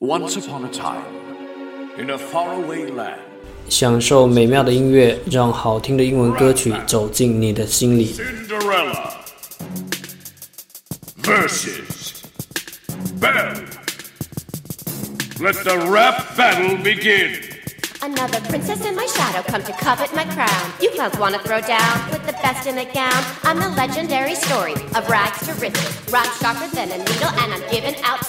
Once upon a time, in a faraway land, 享受美妙的音乐，让好听的英文歌曲走进你的心里。 Cinderella versus Belle. Let the rap battle begin. Another princess in my shadow come to covet my crown. You clowns wanna throw down with the best in a gown. I'm the legendary story of rags to riches. Rhymes sharper than a needle, and I'm giving out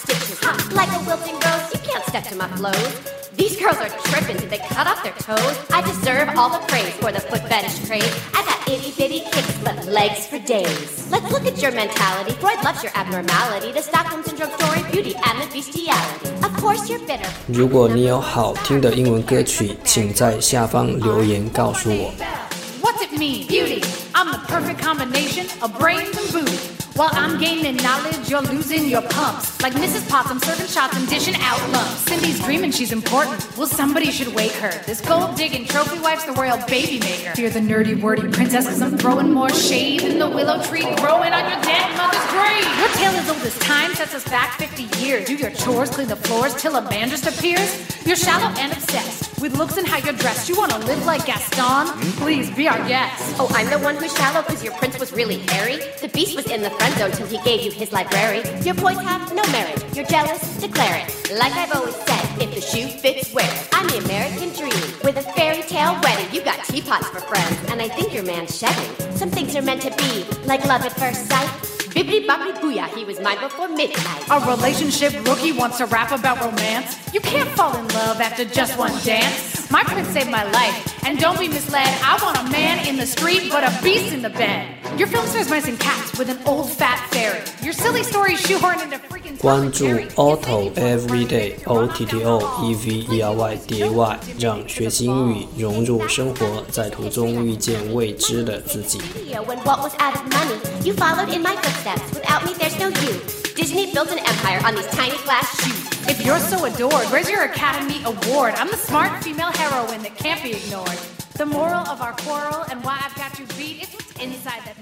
stitches. Ha! Like a wilting rose, you can't step to my flows. These girls are tripping, did they cut off their toes? I deserve all the praise for the foot fetish craze. I got itty bitty kicks, but legs for days. Let's look at your mentality. Freud loves your abnormality. The Stockholm syndrome story, beauty and the bestiality. Of course you're bitter. 如果你有好听的英文歌曲，请在下方留言告诉我。 What's it mean? Beauty. I'm the perfect combination of brains and booty. While I'm gaining knowledge, you're losing your pumps. Like Mrs. Possum serving shots and dishing out lumps. Cindy's dreaming she's important. Well, somebody should wake her. This gold digging trophy wife's the royal baby maker. Fear the nerdy wordy princess, cause I'm throwing more shade than the willow tree growing on your dead mother's time, sets us back 50 years. Do your chores, clean the floors till a man just appears. You're shallow and obsessed with looks and how you're dressed. You wanna live like Gaston? Please be our guest. Oh, I'm the one who's shallow because your prince was really hairy. The beast was in the friend zone till he gave you his library. Your boys have no merit. You're jealous? Declare it. Like I've always said, if the shoe fits, wear it. I'm the American dream with a fairy tale wedding. You got teapots for friends, and I think your man's shedding. Some things are meant to be, like love at first sight. Bibbidi bobbidi booyah, he was mine before midnight. A relationship rookie wants to rap about romance. You can't fall in love after just one dance. My prince saved my life, and don't be misled. I want a man in the street, but a beast in the bed. Your film stars mice and cats with an old fat fairy. Your silly story shoehorned into freaking 关注 Tom and Jerry. Otto Everyday O T T O E V E R Y D A Y，让学习英语融入生活，在途中遇见未知的自己。 When Walt was out of money, you followed in my footsteps. Without me, there's no you. Disney built an empire on these tiny glass shoes. If you're so adored, where's your Academy Award? I'm the smart female heroine that can't be ignored. The moral of our quarrel and why I've got you beat is what's inside that.